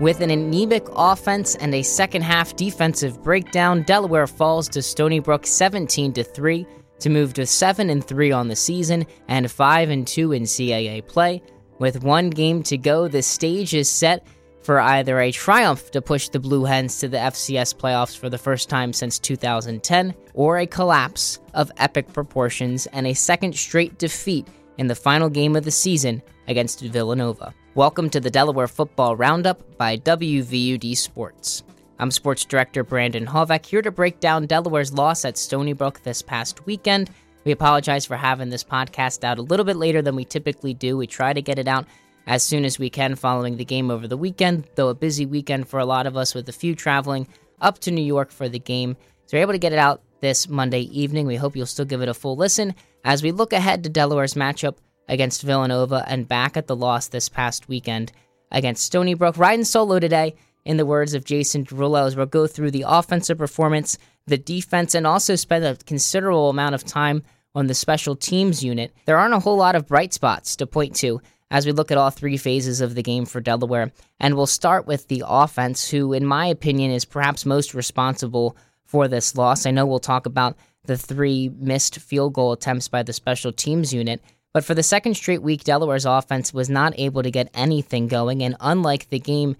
With an anemic offense and a second half defensive breakdown, Delaware falls to Stony Brook 17 3 to move to 7 and 3 on the season and 5 and 2 in CAA play. With one game to go, the stage is set for either a triumph to push the Blue Hens to the FCS playoffs for the first time since 2010, or a collapse of epic proportions and a second straight defeat in the final game of the season against Villanova. Welcome to the Delaware Football Roundup by WVUD Sports. I'm Sports Director Brandon Holveck here to break down Delaware's loss at Stony Brook this past weekend. We apologize for having this podcast out a little bit later than we typically do. We try to get it out as soon as we can following the game over the weekend, though a busy weekend for a lot of us with a few traveling up to New York for the game. So we're able to get it out this Monday evening. We hope you'll still give it a full listen as we look ahead to Delaware's matchup against Villanova and back at the loss this past weekend against Stony Brook. Riding solo today in the words of Jason Derulo, as we'll go through the offensive performance, the defense, and also spend a considerable amount of time on the special teams unit. There aren't a whole lot of bright spots to point to as we look at all three phases of the game for Delaware. And we'll start with the offense, who, in my opinion, is perhaps most responsible for this loss. I know we'll talk about the three missed field goal attempts by the special teams unit. But for the second straight week, Delaware's offense was not able to get anything going. And unlike the game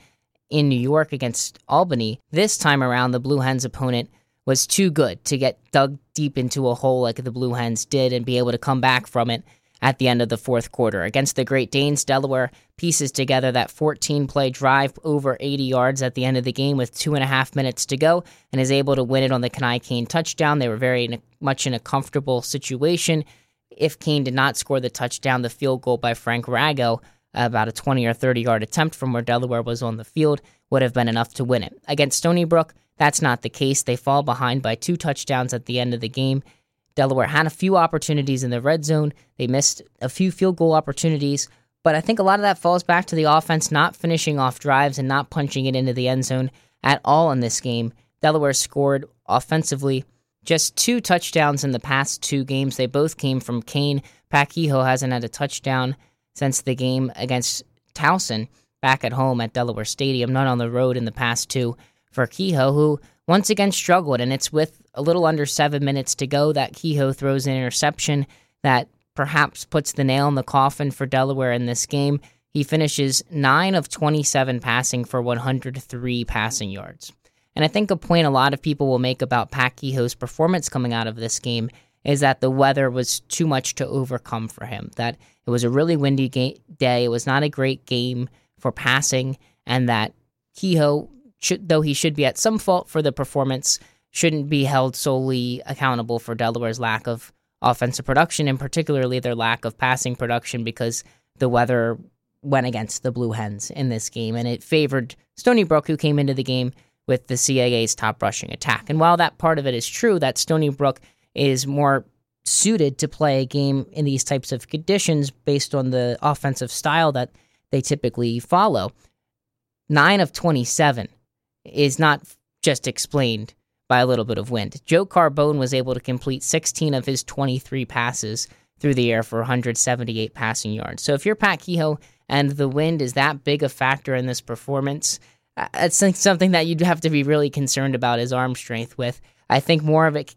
in New York against Albany. This time around, the Blue Hens opponent was too good to get dug deep into a hole like the Blue Hens did and be able to come back from it at the end of the fourth quarter. Against the Great Danes, Delaware pieces together that 14 play drive over 80 yards at the end of the game with two and a half minutes to go and is able to win it on the Kani Kane touchdown. They were very much in a comfortable situation. If Kane did not score the touchdown, the field goal by Frank Raggo about a 20 or 30 yard attempt from where Delaware was on the field would have been enough to win it. Against Stony Brook, that's not the case. They fall behind by two touchdowns at the end of the game. Delaware had a few opportunities in the red zone. They missed a few field goal opportunities, but I think a lot of that falls back to the offense not finishing off drives and not punching it into the end zone at all in this game. Delaware scored offensively just two touchdowns in the past two games. They both came from Kane. Pat hasn't had a touchdown since the game against Towson back at home at Delaware Stadium, not on the road in the past two for Kehoe, who once again struggled. And it's with a little under seven minutes to go that Kehoe throws an interception that perhaps puts the nail in the coffin for Delaware in this game. He finishes 9 of 27 passing for 103 passing yards. And I think a point a lot of people will make about Kehoe's performance coming out of this game is that the weather was too much to overcome for him. That it was a really windy ga- day. It was not a great game for passing, and that Kehoe, should, though he should be at some fault for the performance, shouldn't be held solely accountable for Delaware's lack of offensive production, and particularly their lack of passing production, because the weather went against the Blue Hens in this game, and it favored Stony Brook, who came into the game with the CAA's top rushing attack. And while that part of it is true, that Stony Brook is more suited to play a game in these types of conditions based on the offensive style that they typically follow. 9 of 27 is not just explained by a little bit of wind. Joe Carbone was able to complete 16 of his 23 passes through the air for 178 passing yards. So if you're Pat Kehoe and the wind is that big a factor in this performance, uh, it's something that you'd have to be really concerned about his arm strength with. I think more of it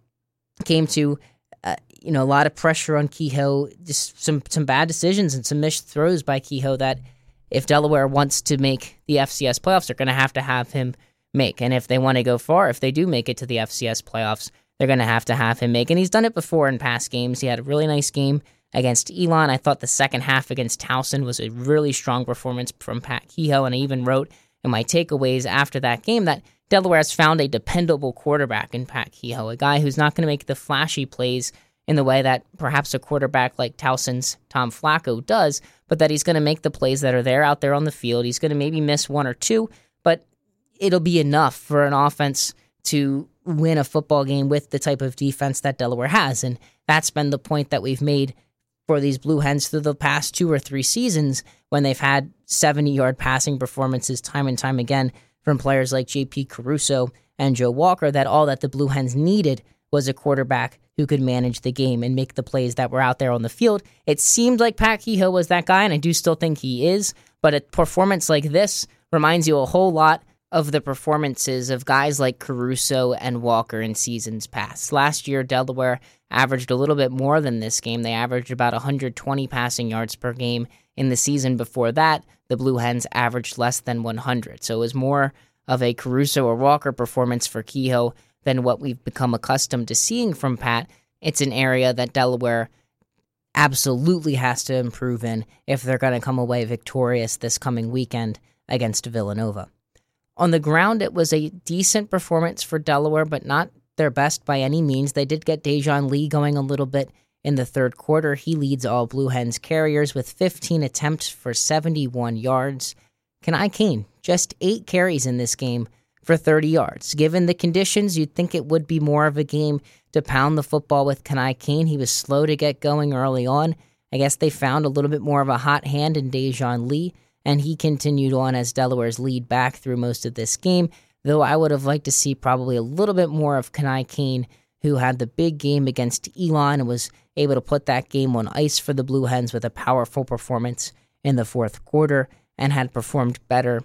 came to uh, you know a lot of pressure on Kehoe, just some some bad decisions and some missed throws by Kehoe that if Delaware wants to make the FCS playoffs, they're going to have to have him make. And if they want to go far, if they do make it to the FCS playoffs, they're going to have to have him make. And he's done it before in past games. He had a really nice game against Elon. I thought the second half against Towson was a really strong performance from Pat Kehoe, and I even wrote in my takeaways after that game that Delaware has found a dependable quarterback in Pat Kehoe, a guy who's not going to make the flashy plays in the way that perhaps a quarterback like Towson's Tom Flacco does, but that he's going to make the plays that are there out there on the field. He's going to maybe miss one or two, but it'll be enough for an offense to win a football game with the type of defense that Delaware has. And that's been the point that we've made for these Blue Hens through the past two or three seasons when they've had 70 yard passing performances time and time again from players like JP Caruso and Joe Walker that all that the Blue Hens needed was a quarterback who could manage the game and make the plays that were out there on the field. It seemed like Pat Kehoe was that guy, and I do still think he is, But a performance like this reminds you a whole lot of the performances of guys like Caruso and Walker in seasons past. Last year, Delaware averaged a little bit more than this game. They averaged about 120 passing yards per game. In the season before that, the Blue Hens averaged less than 100. So it was more of a Caruso or Walker performance for Kehoe than what we've become accustomed to seeing from Pat. It's an area that Delaware absolutely has to improve in if they're going to come away victorious this coming weekend against Villanova. On the ground, it was a decent performance for Delaware, but not their best by any means. They did get Dejoun Lee going a little bit in the third quarter. He leads all Blue Hens carriers with 15 attempts for 71 yards. Kani Kane, just eight carries in this game for 30 yards. Given the conditions, you'd think it would be more of a game to pound the football with Kani Kane. He was slow to get going early on. I guess they found a little bit more of a hot hand in Dejoun Lee and he continued on as Delaware's lead back through most of this game, though I would have liked to see probably a little bit more of Kani Kane, who had the big game against Elon and was able to put that game on ice for the Blue Hens with a powerful performance in the fourth quarter and had performed better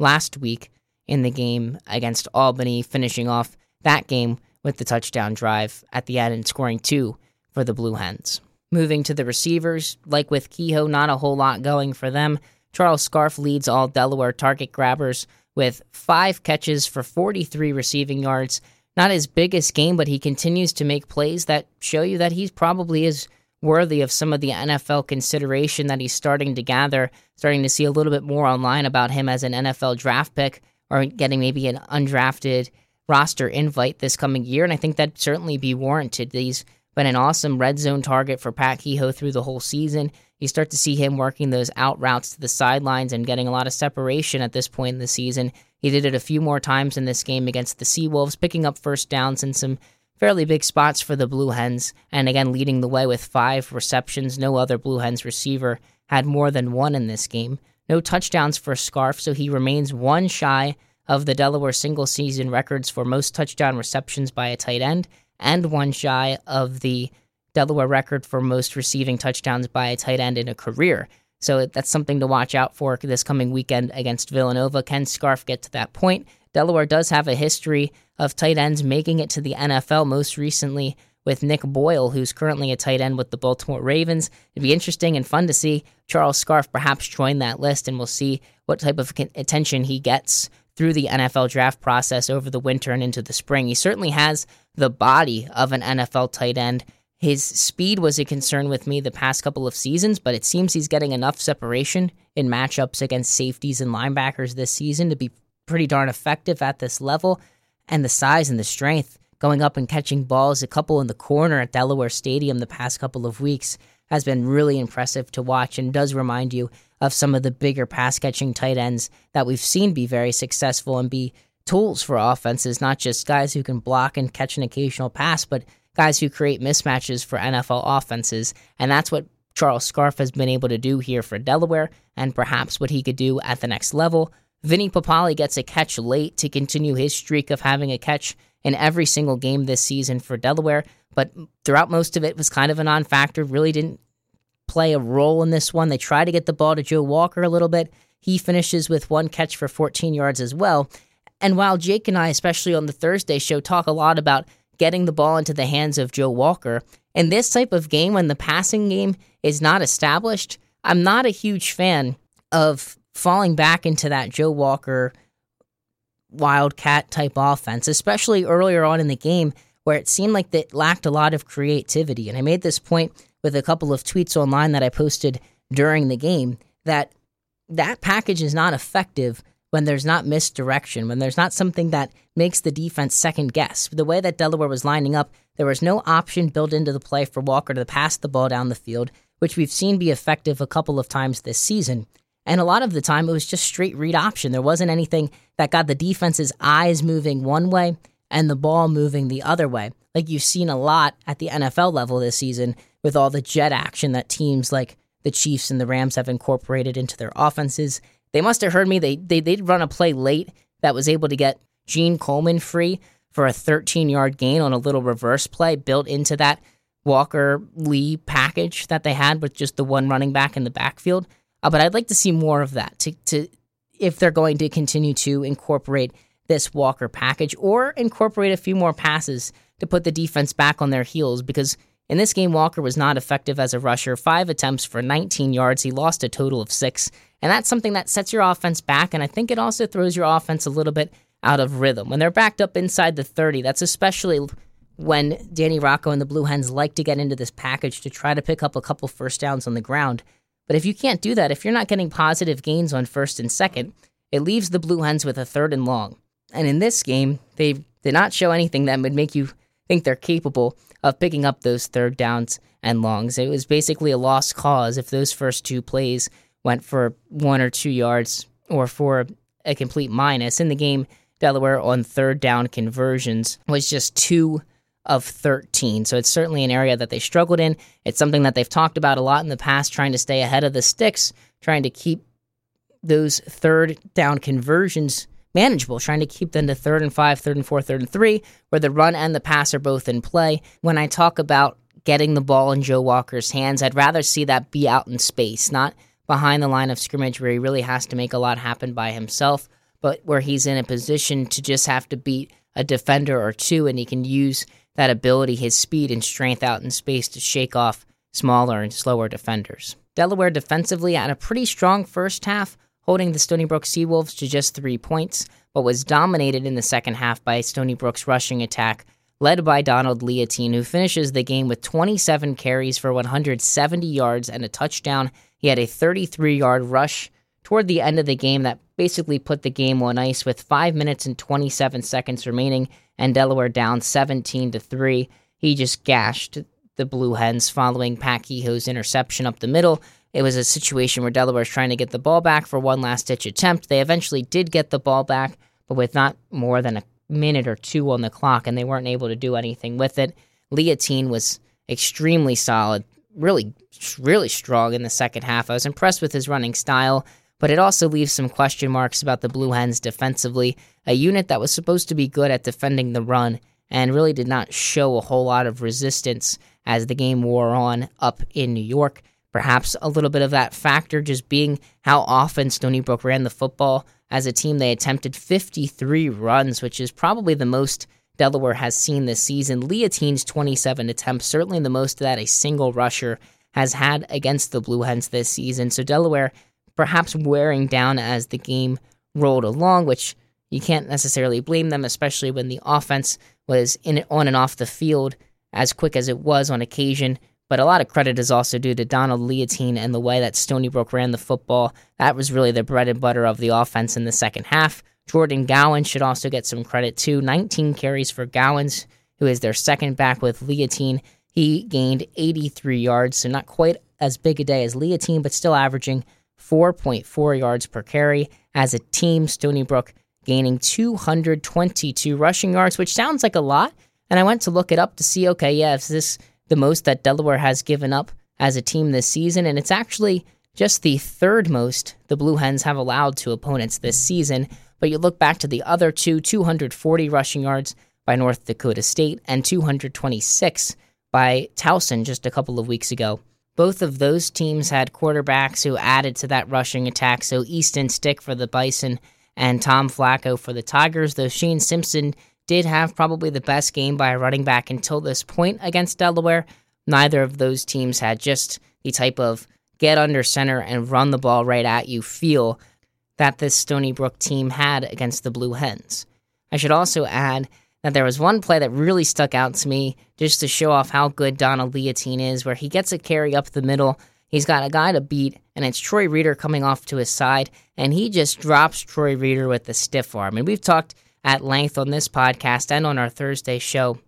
last week in the game against Albany, finishing off that game with the touchdown drive at the end and scoring two for the Blue Hens. Moving to the receivers, like with Kehoe, not a whole lot going for them. Charles Scarff leads all Delaware target grabbers with five catches for 43 receiving yards. Not his biggest game, but he continues to make plays that show you that he probably is worthy of some of the NFL consideration that he's starting to gather, starting to see a little bit more online about him as an NFL draft pick or getting maybe an undrafted roster invite this coming year. And I think that'd certainly be warranted. He's been an awesome red zone target for Pat Kehoe through the whole season. You start to see him working those out routes to the sidelines and getting a lot of separation at this point in the season. He did it a few more times in this game against the Seawolves, picking up first downs in some fairly big spots for the Blue Hens, and again leading the way with five receptions. No other Blue Hens receiver had more than one in this game. No touchdowns for Scarff, so he remains one shy of the Delaware single season records for most touchdown receptions by a tight end, and one shy of the Delaware record for most receiving touchdowns by a tight end in a career. So that's something to watch out for this coming weekend against Villanova. Can Scarff get to that point? Delaware does have a history of tight ends making it to the NFL, most recently with Nick Boyle, who's currently a tight end with the Baltimore Ravens. It'd be interesting and fun to see Charles Scarff perhaps join that list, and we'll see what type of attention he gets through the NFL draft process over the winter and into the spring. He certainly has the body of an NFL tight end his speed was a concern with me the past couple of seasons, but it seems he's getting enough separation in matchups against safeties and linebackers this season to be pretty darn effective at this level. And the size and the strength going up and catching balls, a couple in the corner at Delaware Stadium the past couple of weeks has been really impressive to watch and does remind you of some of the bigger pass catching tight ends that we've seen be very successful and be tools for offenses, not just guys who can block and catch an occasional pass, but guys who create mismatches for NFL offenses. And that's what Charles Scarff has been able to do here for Delaware, and perhaps what he could do at the next level. Vinny Papale gets a catch late to continue his streak of having a catch in every single game this season for Delaware, but throughout most of it was kind of a non factor, really didn't play a role in this one. They try to get the ball to Joe Walker a little bit. He finishes with one catch for 14 yards as well. And while Jake and I, especially on the Thursday show, talk a lot about getting the ball into the hands of Joe Walker. In this type of game, when the passing game is not established, I'm not a huge fan of falling back into that Joe Walker wildcat type offense, especially earlier on in the game where it seemed like it lacked a lot of creativity. And I made this point with a couple of tweets online that I posted during the game that that package is not effective when there's not misdirection, when there's not something that makes the defense second guess. The way that Delaware was lining up, there was no option built into the play for Walker to pass the ball down the field, which we've seen be effective a couple of times this season. And a lot of the time, it was just straight read option. There wasn't anything that got the defense's eyes moving one way and the ball moving the other way. Like you've seen a lot at the NFL level this season with all the jet action that teams like the Chiefs and the Rams have incorporated into their offenses. They must have heard me. They they did run a play late that was able to get Gene Coleman free for a 13 yard gain on a little reverse play built into that Walker Lee package that they had with just the one running back in the backfield. Uh, but I'd like to see more of that to, to if they're going to continue to incorporate this Walker package or incorporate a few more passes to put the defense back on their heels because in this game, Walker was not effective as a rusher. Five attempts for 19 yards. He lost a total of six. And that's something that sets your offense back. And I think it also throws your offense a little bit out of rhythm. When they're backed up inside the 30, that's especially when Danny Rocco and the Blue Hens like to get into this package to try to pick up a couple first downs on the ground. But if you can't do that, if you're not getting positive gains on first and second, it leaves the Blue Hens with a third and long. And in this game, they did not show anything that would make you think they're capable of picking up those third downs and longs. It was basically a lost cause if those first two plays went for one or two yards or for a complete minus. In the game, Delaware on third down conversions was just two of 13. So it's certainly an area that they struggled in. It's something that they've talked about a lot in the past, trying to stay ahead of the sticks, trying to keep those third down conversions manageable, trying to keep them to third and five, third and four, third and three, where the run and the pass are both in play. When I talk about getting the ball in Joe Walker's hands, I'd rather see that be out in space, not behind the line of scrimmage where he really has to make a lot happen by himself, but where he's in a position to just have to beat a defender or two and he can use that ability, his speed and strength out in space to shake off smaller and slower defenders. Delaware defensively had a pretty strong first half, holding the Stony Brook Seawolves to just three points, but was dominated in the second half by Stony Brook's rushing attack, led by Donald Liotine, who finishes the game with 27 carries for 170 yards and a touchdown. He had a 33 yard rush toward the end of the game that basically put the game on ice with 5 minutes and 27 seconds remaining and Delaware down 17 to 3. He just gashed the Blue Hens following Pat interception up the middle. It was a situation where Delaware was trying to get the ball back for one last ditch attempt. They eventually did get the ball back, but with not more than a minute or two on the clock, and they weren't able to do anything with it. Liotine was extremely solid, really, really strong in the second half. I was impressed with his running style but it also leaves some question marks about the Blue Hens defensively, a unit that was supposed to be good at defending the run and really did not show a whole lot of resistance as the game wore on up in New York. Perhaps a little bit of that factor just being how often Stony Brook ran the football. As a team, they attempted 53 runs, which is probably the most Delaware has seen this season. Liotine's 27 attempts, certainly the most that a single rusher has had against the Blue Hens this season. So Delaware perhaps wearing down as the game rolled along, which you can't necessarily blame them, especially when the offense was in on and off the field as quick as it was on occasion. But a lot of credit is also due to Donald Liotine and the way that Stony Brook ran the football. That was really the bread and butter of the offense in the second half. Jordan Gowins should also get some credit too. 19 carries for Gowins, who is their second back with Liotine. He gained 83 yards, so not quite as big a day as Liotine, but still averaging 4.4 yards per carry. As a team, Stony Brook gaining 222 rushing yards, which sounds like a lot. And I went to look it up to see, okay, yeah, is this the most that Delaware has given up as a team this season? And it's actually just the third most the Blue Hens have allowed to opponents this season. But you look back to the other two 240 rushing yards by North Dakota State and 226 by Towson just a couple of weeks ago. Both of those teams had quarterbacks who added to that rushing attack. So Easton Stick for the Bison and Tom Flacco for the Tigers. Though Shane Simpson did have probably the best game by a running back until this point against Delaware, neither of those teams had just the type of get under center and run the ball right at you feel that this Stony Brook team had against the Blue Hens. I should also add that there was one play that really stuck out to me just to show off how good Donald Liotine is, where he gets a carry up the middle. He's got a guy to beat, and it's Troy Reeder coming off to his side, and he just drops Troy Reeder with the stiff arm. And we've talked at length on this podcast and on our Thursday show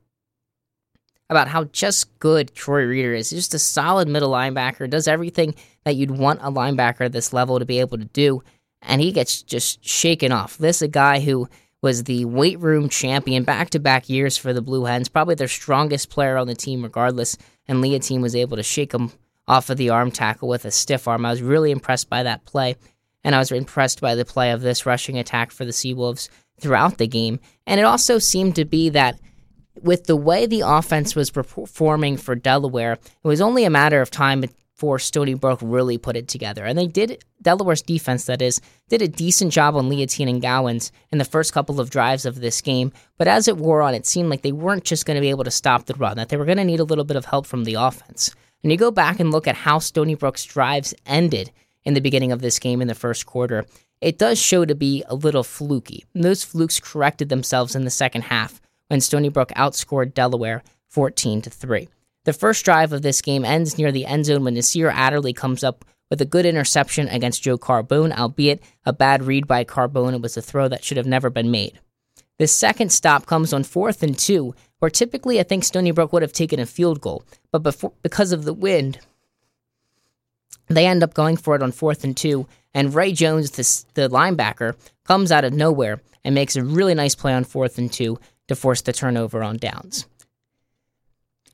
about how just good Troy Reeder is. He's just a solid middle linebacker, does everything that you'd want a linebacker at this level to be able to do, and he gets just shaken off. This a guy who was the weight room champion back to back years for the Blue Hens, probably their strongest player on the team, regardless. And Liotine was able to shake him off of the arm tackle with a stiff arm. I was really impressed by that play, and I was impressed by the play of this rushing attack for the Seawolves throughout the game. And it also seemed to be that with the way the offense was performing for Delaware, it was only a matter of time before Stony Brook really put it together. And they did, Delaware's defense, that is, did a decent job on Liotine and Gowins in the first couple of drives of this game. But as it wore on, it seemed like they weren't just going to be able to stop the run, that they were going to need a little bit of help from the offense. And you go back and look at how Stony Brook's drives ended in the beginning of this game in the first quarter, it does show to be a little fluky. Those flukes corrected themselves in the second half when Stony Brook outscored Delaware 14 to 3. The first drive of this game ends near the end zone when Nasir Adderley comes up with a good interception against Joe Carbone, albeit a bad read by Carbone. It was a throw that should have never been made. The second stop comes on fourth and two, where typically I think Stony Brook would have taken a field goal, but before, because of the wind, they end up going for it on fourth and two, and Ray Jones, the, linebacker, comes out of nowhere and makes a really nice play on fourth and two to force the turnover on downs.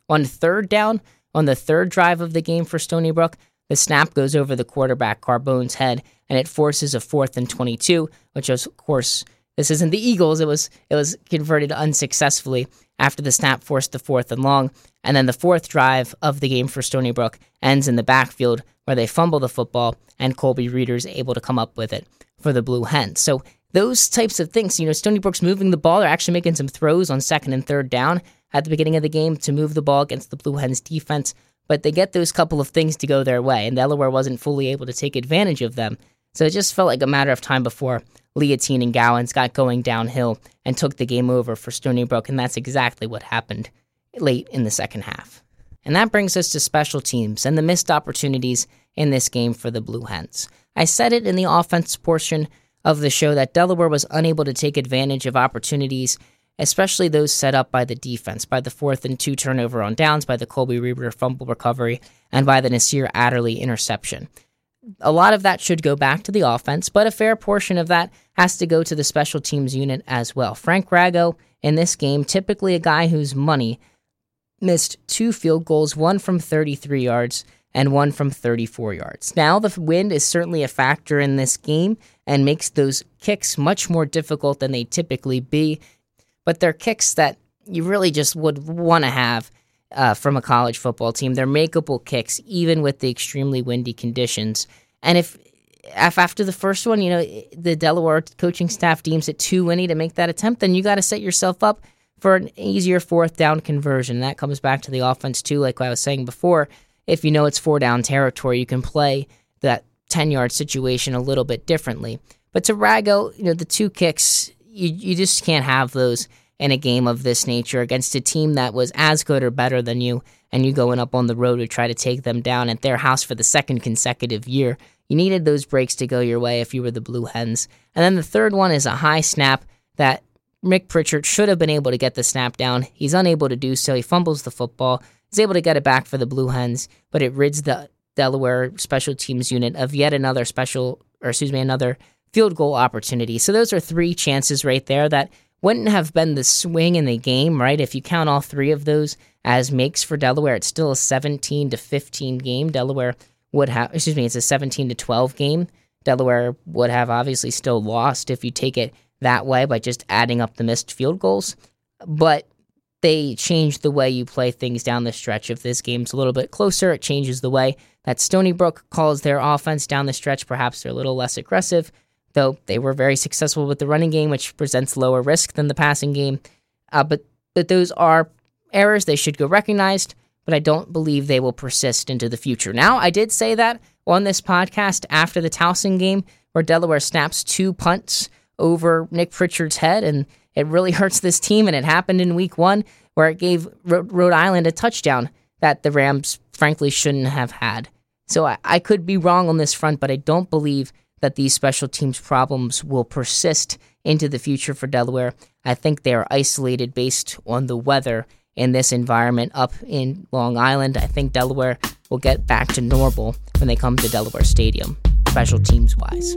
On third down, on the third drive of the game for Stony Brook, the snap goes over the quarterback Carbone's head, and it forces a fourth and 22, which of course, this isn't the Eagles. It was it was converted unsuccessfully after the snap forced the fourth and long, and then the fourth drive of the game for Stony Brook ends in the backfield where they fumble the football, and Colby Reeder's able to come up with it for the Blue Hens. So those types of things, you know, Stony Brook's moving the ball. They're actually making some throws on second and third down at the beginning of the game to move the ball against the Blue Hens defense, but they get those couple of things to go their way, and Delaware wasn't fully able to take advantage of them. So it just felt like a matter of time before Liotine and Gowins got going downhill and took the game over for Stony Brook, and that's exactly what happened late in the second half. And that brings us to special teams and the missed opportunities in this game for the Blue Hens. I said it in the offense portion of the show that Delaware was unable to take advantage of opportunities especially those set up by the defense, by the fourth and two turnover on downs, by the Colby Reeder fumble recovery, and by the Nasir Adderley interception. A lot of that should go back to the offense, but a fair portion of that has to go to the special teams unit as well. Frank Raggo in this game, typically a guy whose money missed two field goals, one from 33 yards and one from 34 yards. Now, the wind is certainly a factor in this game and makes those kicks much more difficult than they typically be but they're kicks that you really just would want to have uh, from a college football team. They're makeable kicks, even with the extremely windy conditions. And if, if after the first one, you know, the Delaware coaching staff deems it too windy to make that attempt, then you got to set yourself up for an easier fourth down conversion. That comes back to the offense, too, like I was saying before. If you know it's four down territory, you can play that 10 yard situation a little bit differently. But to Raggo, you know, the two kicks, you you just can't have those in a game of this nature against a team that was as good or better than you, and you going up on the road to try to take them down at their house for the second consecutive year. You needed those breaks to go your way if you were the Blue Hens. And then the third one is a high snap that Nick Pritchard should have been able to get the snap down. He's unable to do so. He fumbles the football. He's able to get it back for the Blue Hens, but it rids the Delaware special teams unit of yet another special, or excuse me, another field goal opportunity. So those are three chances right there that wouldn't have been the swing in the game, right? If you count all three of those as makes for Delaware, it's still a 17 to 15 game. Delaware would have, excuse me, it's a 17 to 12 game. Delaware would have obviously still lost if you take it that way by just adding up the missed field goals. But they change the way you play things down the stretch. If this game's a little bit closer, it changes the way that Stony Brook calls their offense down the stretch. Perhaps they're a little less aggressive though they were very successful with the running game, which presents lower risk than the passing game. Uh, but but those are errors; they should go recognized. But I don't believe they will persist into the future. Now, I did say that on this podcast after the Towson game, where Delaware snaps two punts over Nick Pritchard's head, and it really hurts this team. And it happened in Week One, where it gave Rhode Island a touchdown that the Rams frankly shouldn't have had. So I, I could be wrong on this front, but I don't believe that these special teams problems will persist into the future for Delaware. I think they are isolated based on the weather in this environment up in Long Island. I think Delaware will get back to normal when they come to Delaware Stadium, special teams wise.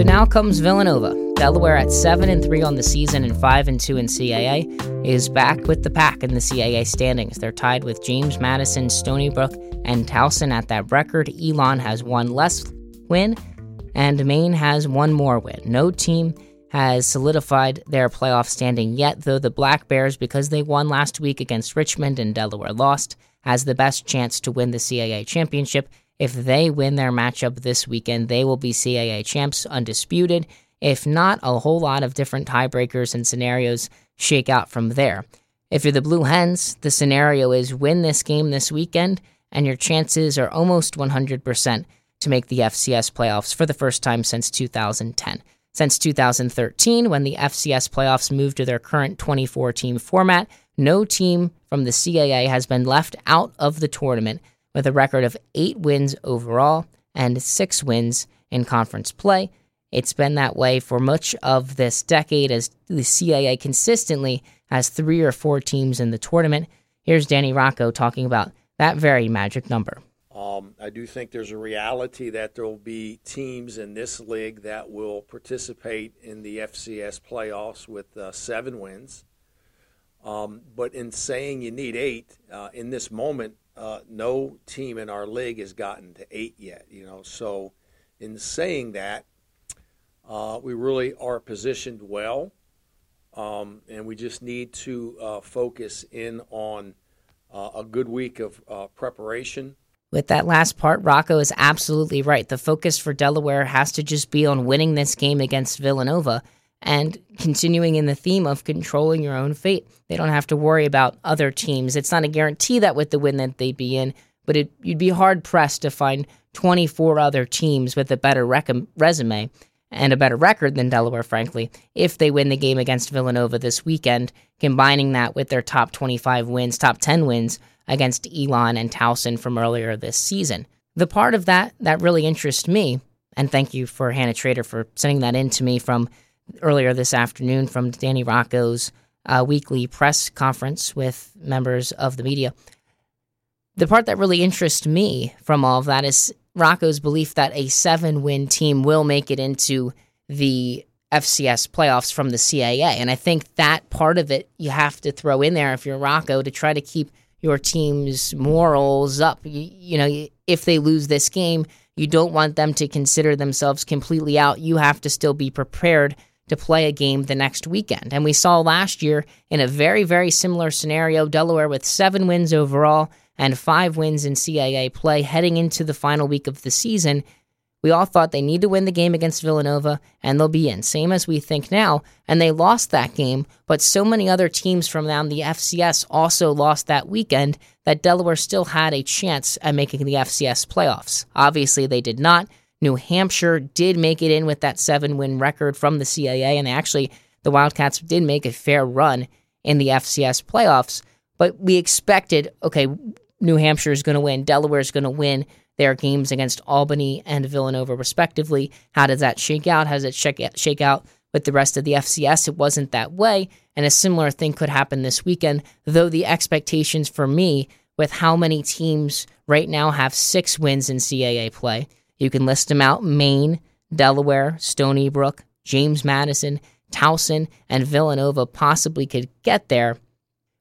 Now comes Villanova. Delaware at 7 and 3 on the season and 5 and 2 in CAA is back with the pack in the CAA standings. They're tied with James Madison, Stony Brook, and Towson at that record. Elon has one less win, and Maine has one more win. No team has solidified their playoff standing yet, though the Black Bears, because they won last week against Richmond and Delaware lost, has the best chance to win the CAA championship. If they win their matchup this weekend, they will be CAA champs undisputed. If not, a whole lot of different tiebreakers and scenarios shake out from there. If you're the Blue Hens, the scenario is win this game this weekend, and your chances are almost 100% to make the FCS playoffs for the first time since 2010. Since 2013, when the FCS playoffs moved to their current 24 team format, no team from the CAA has been left out of the tournament with a record of eight wins overall and six wins in conference play. It's been that way for much of this decade as the CAA consistently has three or four teams in the tournament. Here's Danny Rocco talking about that very magic number. Um, I do think there's a reality that there will be teams in this league that will participate in the FCS playoffs with uh, seven wins. Um, but in saying you need eight, uh, in this moment, uh, no team in our league has gotten to eight yet. You know, so in saying that, uh, we really are positioned well, um, and we just need to uh, focus in on uh, a good week of preparation with that last part, Rocco is absolutely right. The focus for Delaware has to just be on winning this game against Villanova and continuing in the theme of controlling your own fate. They don't have to worry about other teams. It's not a guarantee that with the win that they'd be in, but it, you'd be hard pressed to find 24 other teams with a better rec- resume and a better record than Delaware, frankly, if they win the game against Villanova this weekend, combining that with their top 25 wins, top 10 wins against Elon and Towson from earlier this season. The part of that that really interests me, and thank you for Hannah Trader for sending that in to me from earlier this afternoon from Danny Rocco's uh, weekly press conference with members of the media. The part that really interests me from all of that is Rocco's belief that a seven win team will make it into the FCS playoffs from the CAA. And I think that part of it you have to throw in there if you're Rocco to try to keep your team's morals up. You, you know, if they lose this game, you don't want them to consider themselves completely out. You have to still be prepared to play a game the next weekend. And we saw last year in a very, very similar scenario Delaware with seven wins overall and five wins in CAA play heading into the final week of the season. We all thought they need to win the game against Villanova and they'll be in, same as we think now. And they lost that game, but so many other teams from down the FCS also lost that weekend that Delaware still had a chance at making the FCS playoffs. Obviously, they did not. New Hampshire did make it in with that seven win record from the CAA, and actually, the Wildcats did make a fair run in the FCS playoffs. But we expected, okay, New Hampshire is going to win, Delaware is going to win their games against Albany and Villanova, respectively. How does that shake out? How does it shake, shake out with the rest of the FCS? It wasn't that way. And a similar thing could happen this weekend, though the expectations for me with how many teams right now have six wins in CAA play. You can list them out Maine, Delaware, Stony Brook, James Madison, Towson, and Villanova possibly could get there.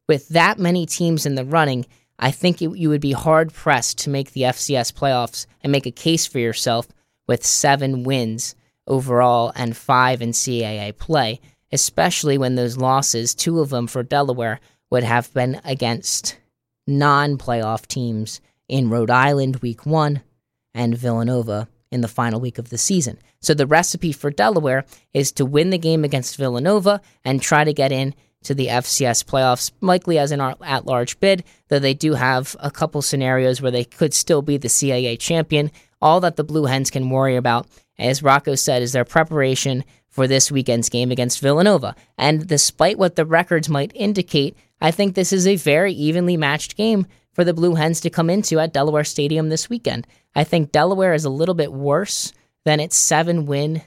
With that many teams in the running, I think you would be hard pressed to make the FCS playoffs and make a case for yourself with seven wins overall and five in CAA play, especially when those losses, two of them for Delaware, would have been against non playoff teams in Rhode Island week one and Villanova in the final week of the season. So the recipe for Delaware is to win the game against Villanova and try to get in to the FCS playoffs, likely as an at large bid, though they do have a couple scenarios where they could still be the CAA champion. All that the Blue Hens can worry about, as Rocco said, is their preparation for this weekend's game against Villanova. And despite what the records might indicate, I think this is a very evenly matched game for the Blue Hens to come into at Delaware Stadium this weekend. I think Delaware is a little bit worse than its seven win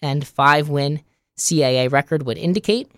and five win CAA record would indicate.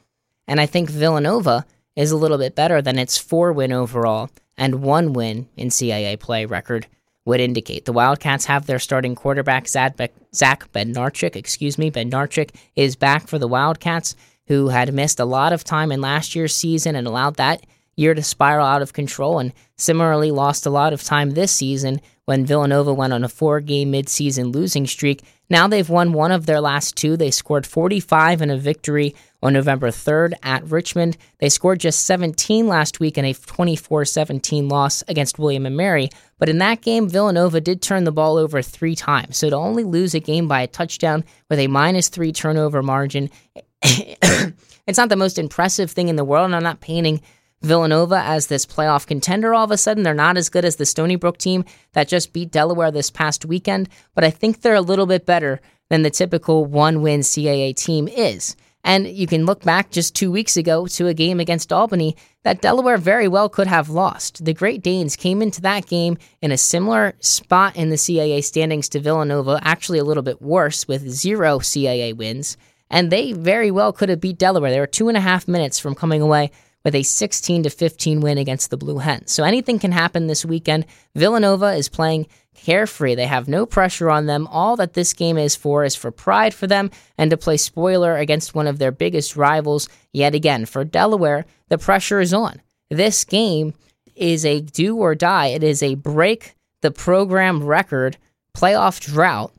And I think Villanova is a little bit better than its four win overall and one win in CAA play record would indicate. The Wildcats have their starting quarterback, Zach Bednarczyk, excuse me, Bednarczyk is back for the Wildcats, who had missed a lot of time in last year's season and allowed that year to spiral out of control, and similarly lost a lot of time this season when Villanova went on a four game midseason losing streak. Now they've won one of their last two. They scored 45 in a victory on November 3rd at Richmond. They scored just 17 last week in a 24 17 loss against William and Mary. But in that game, Villanova did turn the ball over three times. So to only lose a game by a touchdown with a minus three turnover margin, it's not the most impressive thing in the world. And I'm not painting Villanova as this playoff contender all of a sudden. They're not as good as the Stony Brook team that just beat Delaware this past weekend, but I think they're a little bit better than the typical one win CAA team is. And you can look back just two weeks ago to a game against Albany that Delaware very well could have lost. The Great Danes came into that game in a similar spot in the CAA standings to Villanova, actually a little bit worse with zero CAA wins. And they very well could have beat Delaware. They were two and a half minutes from coming away with a 16 to 15 win against the Blue Hens. So anything can happen this weekend. Villanova is playing carefree. They have no pressure on them. All that this game is for is for pride for them and to play spoiler against one of their biggest rivals yet again. For Delaware, the pressure is on. This game is a do or die. It is a break the program record playoff drought,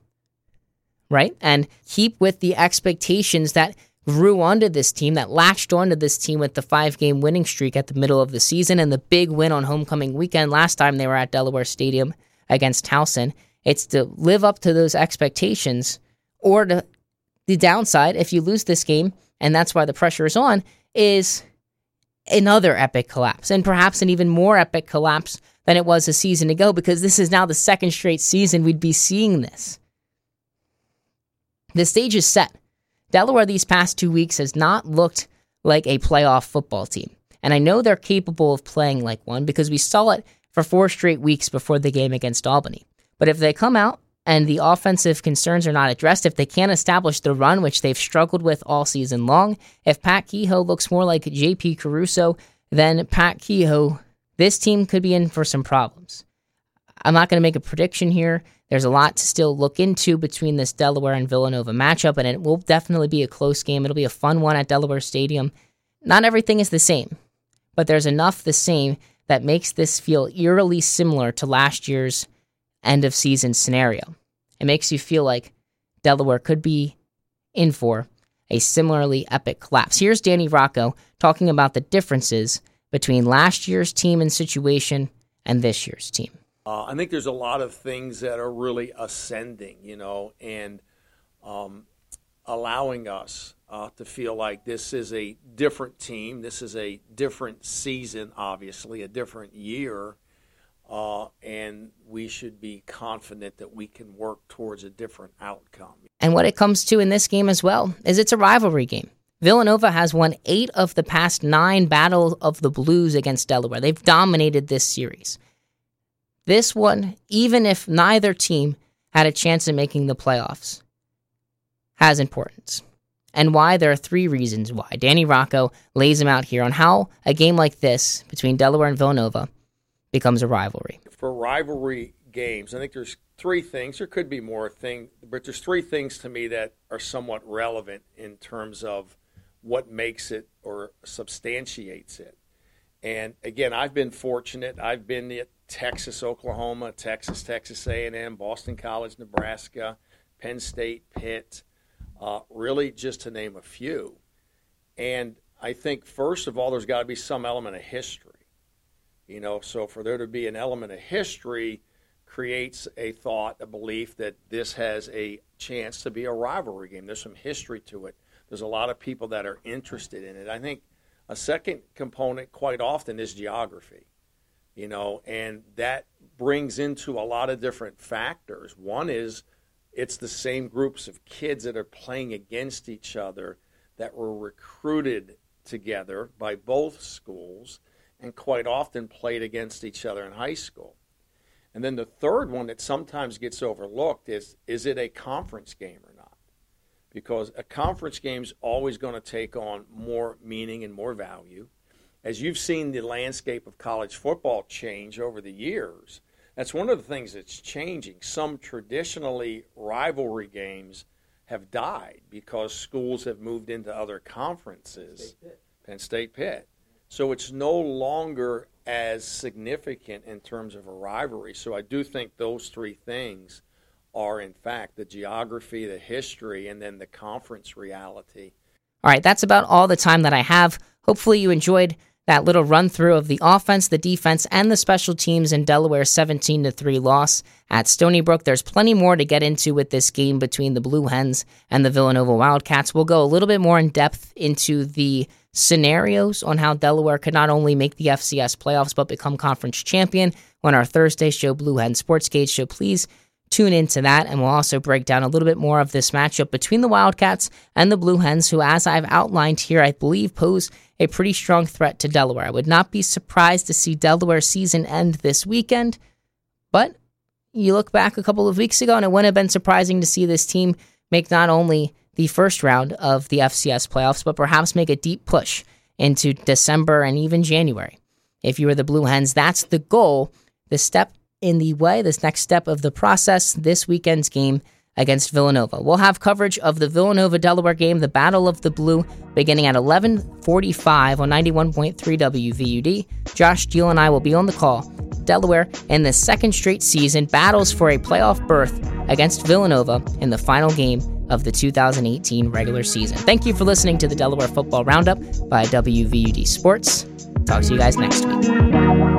right? And keep with the expectations that grew onto this team, that latched onto this team with the five game winning streak at the middle of the season and the big win on homecoming weekend last time they were at Delaware Stadium against Towson. It's to live up to those expectations or to the downside if you lose this game, and that's why the pressure is on, is another epic collapse and perhaps an even more epic collapse than it was a season ago because this is now the second straight season we'd be seeing this. The stage is set. Delaware these past two weeks has not looked like a playoff football team. And I know they're capable of playing like one because we saw it for four straight weeks before the game against Albany. But if they come out and the offensive concerns are not addressed, if they can't establish the run, which they've struggled with all season long, if Pat Kehoe looks more like JP Caruso than Pat Kehoe, this team could be in for some problems. I'm not going to make a prediction here. There's a lot to still look into between this Delaware and Villanova matchup, and it will definitely be a close game. It'll be a fun one at Delaware Stadium. Not everything is the same, but there's enough the same that makes this feel eerily similar to last year's end of season scenario. It makes you feel like Delaware could be in for a similarly epic collapse. Here's Danny Rocco talking about the differences between last year's team and situation and this year's team. Uh, I think there's a lot of things that are really ascending, you know, and um, allowing us uh, to feel like this is a different team. This is a different season, obviously, a different year. Uh, and we should be confident that we can work towards a different outcome. And what it comes to in this game as well is it's a rivalry game. Villanova has won eight of the past nine Battle of the Blues against Delaware. They've dominated this series. This one, even if neither team had a chance of making the playoffs, has importance. And why? There are three reasons why. Danny Rocco lays them out here on how a game like this between Delaware and Villanova becomes a rivalry. For rivalry games, I think there's three things. There could be more things, but there's three things to me that are somewhat relevant in terms of what makes it or substantiates it. And again, I've been fortunate. I've been at Texas, Oklahoma, Texas, Texas A&M, Boston College, Nebraska, Penn State, Pitt, uh, really just to name a few. And I think first of all, there's got to be some element of history. You know, so for there to be an element of history creates a thought, a belief that this has a chance to be a rivalry game. There's some history to it. There's a lot of people that are interested in it. I think a second component quite often is geography you know, and that brings into a lot of different factors. One is it's the same groups of kids that are playing against each other that were recruited together by both schools and quite often played against each other in high school. And then the third one that sometimes gets overlooked is is it a conference game? Because a conference game is always going to take on more meaning and more value as you've seen the landscape of college football change over the years, That's one of the things that's changing. Some traditionally rivalry games have died because schools have moved into other conferences. State Penn State Pitt. So it's no longer as significant in terms of a rivalry. So I do think those three things are, in fact, the geography, the history, and then the conference reality. All right, that's about all the time that I have. Hopefully, you enjoyed that little run through of the offense, the defense, and the special teams in Delaware's 17 3 loss at Stony Brook. There's plenty more to get into with this game between the Blue Hens and the Villanova Wildcats. We'll go a little bit more in depth into the scenarios on how Delaware could not only make the FCS playoffs but become conference champion on our Thursday show, Blue Hen Sports Gauge. So please tune into that, and we'll also break down a little bit more of this matchup between the Wildcats and the Blue Hens, who, as I've outlined here, I believe pose a pretty strong threat to Delaware. I would not be surprised to see Delaware's season end this weekend, but you look back a couple of weeks ago, and it wouldn't have been surprising to see this team make not only the first round of the FCS playoffs, but perhaps make a deep push into December and even January. If you were the Blue Hens, that's the goal. The step in the way, this next step of the process, this weekend's game against Villanova. We'll have coverage of the Villanova Delaware game, the Battle of the Blue, beginning at 11:45 on 91.3 WVUD. Josh Deal and I will be on the call. Delaware in the second straight season battles for a playoff berth against Villanova in the final game of the 2018 regular season. Thank you for listening to the Delaware Football Roundup by WVUD Sports. Talk to you guys next week.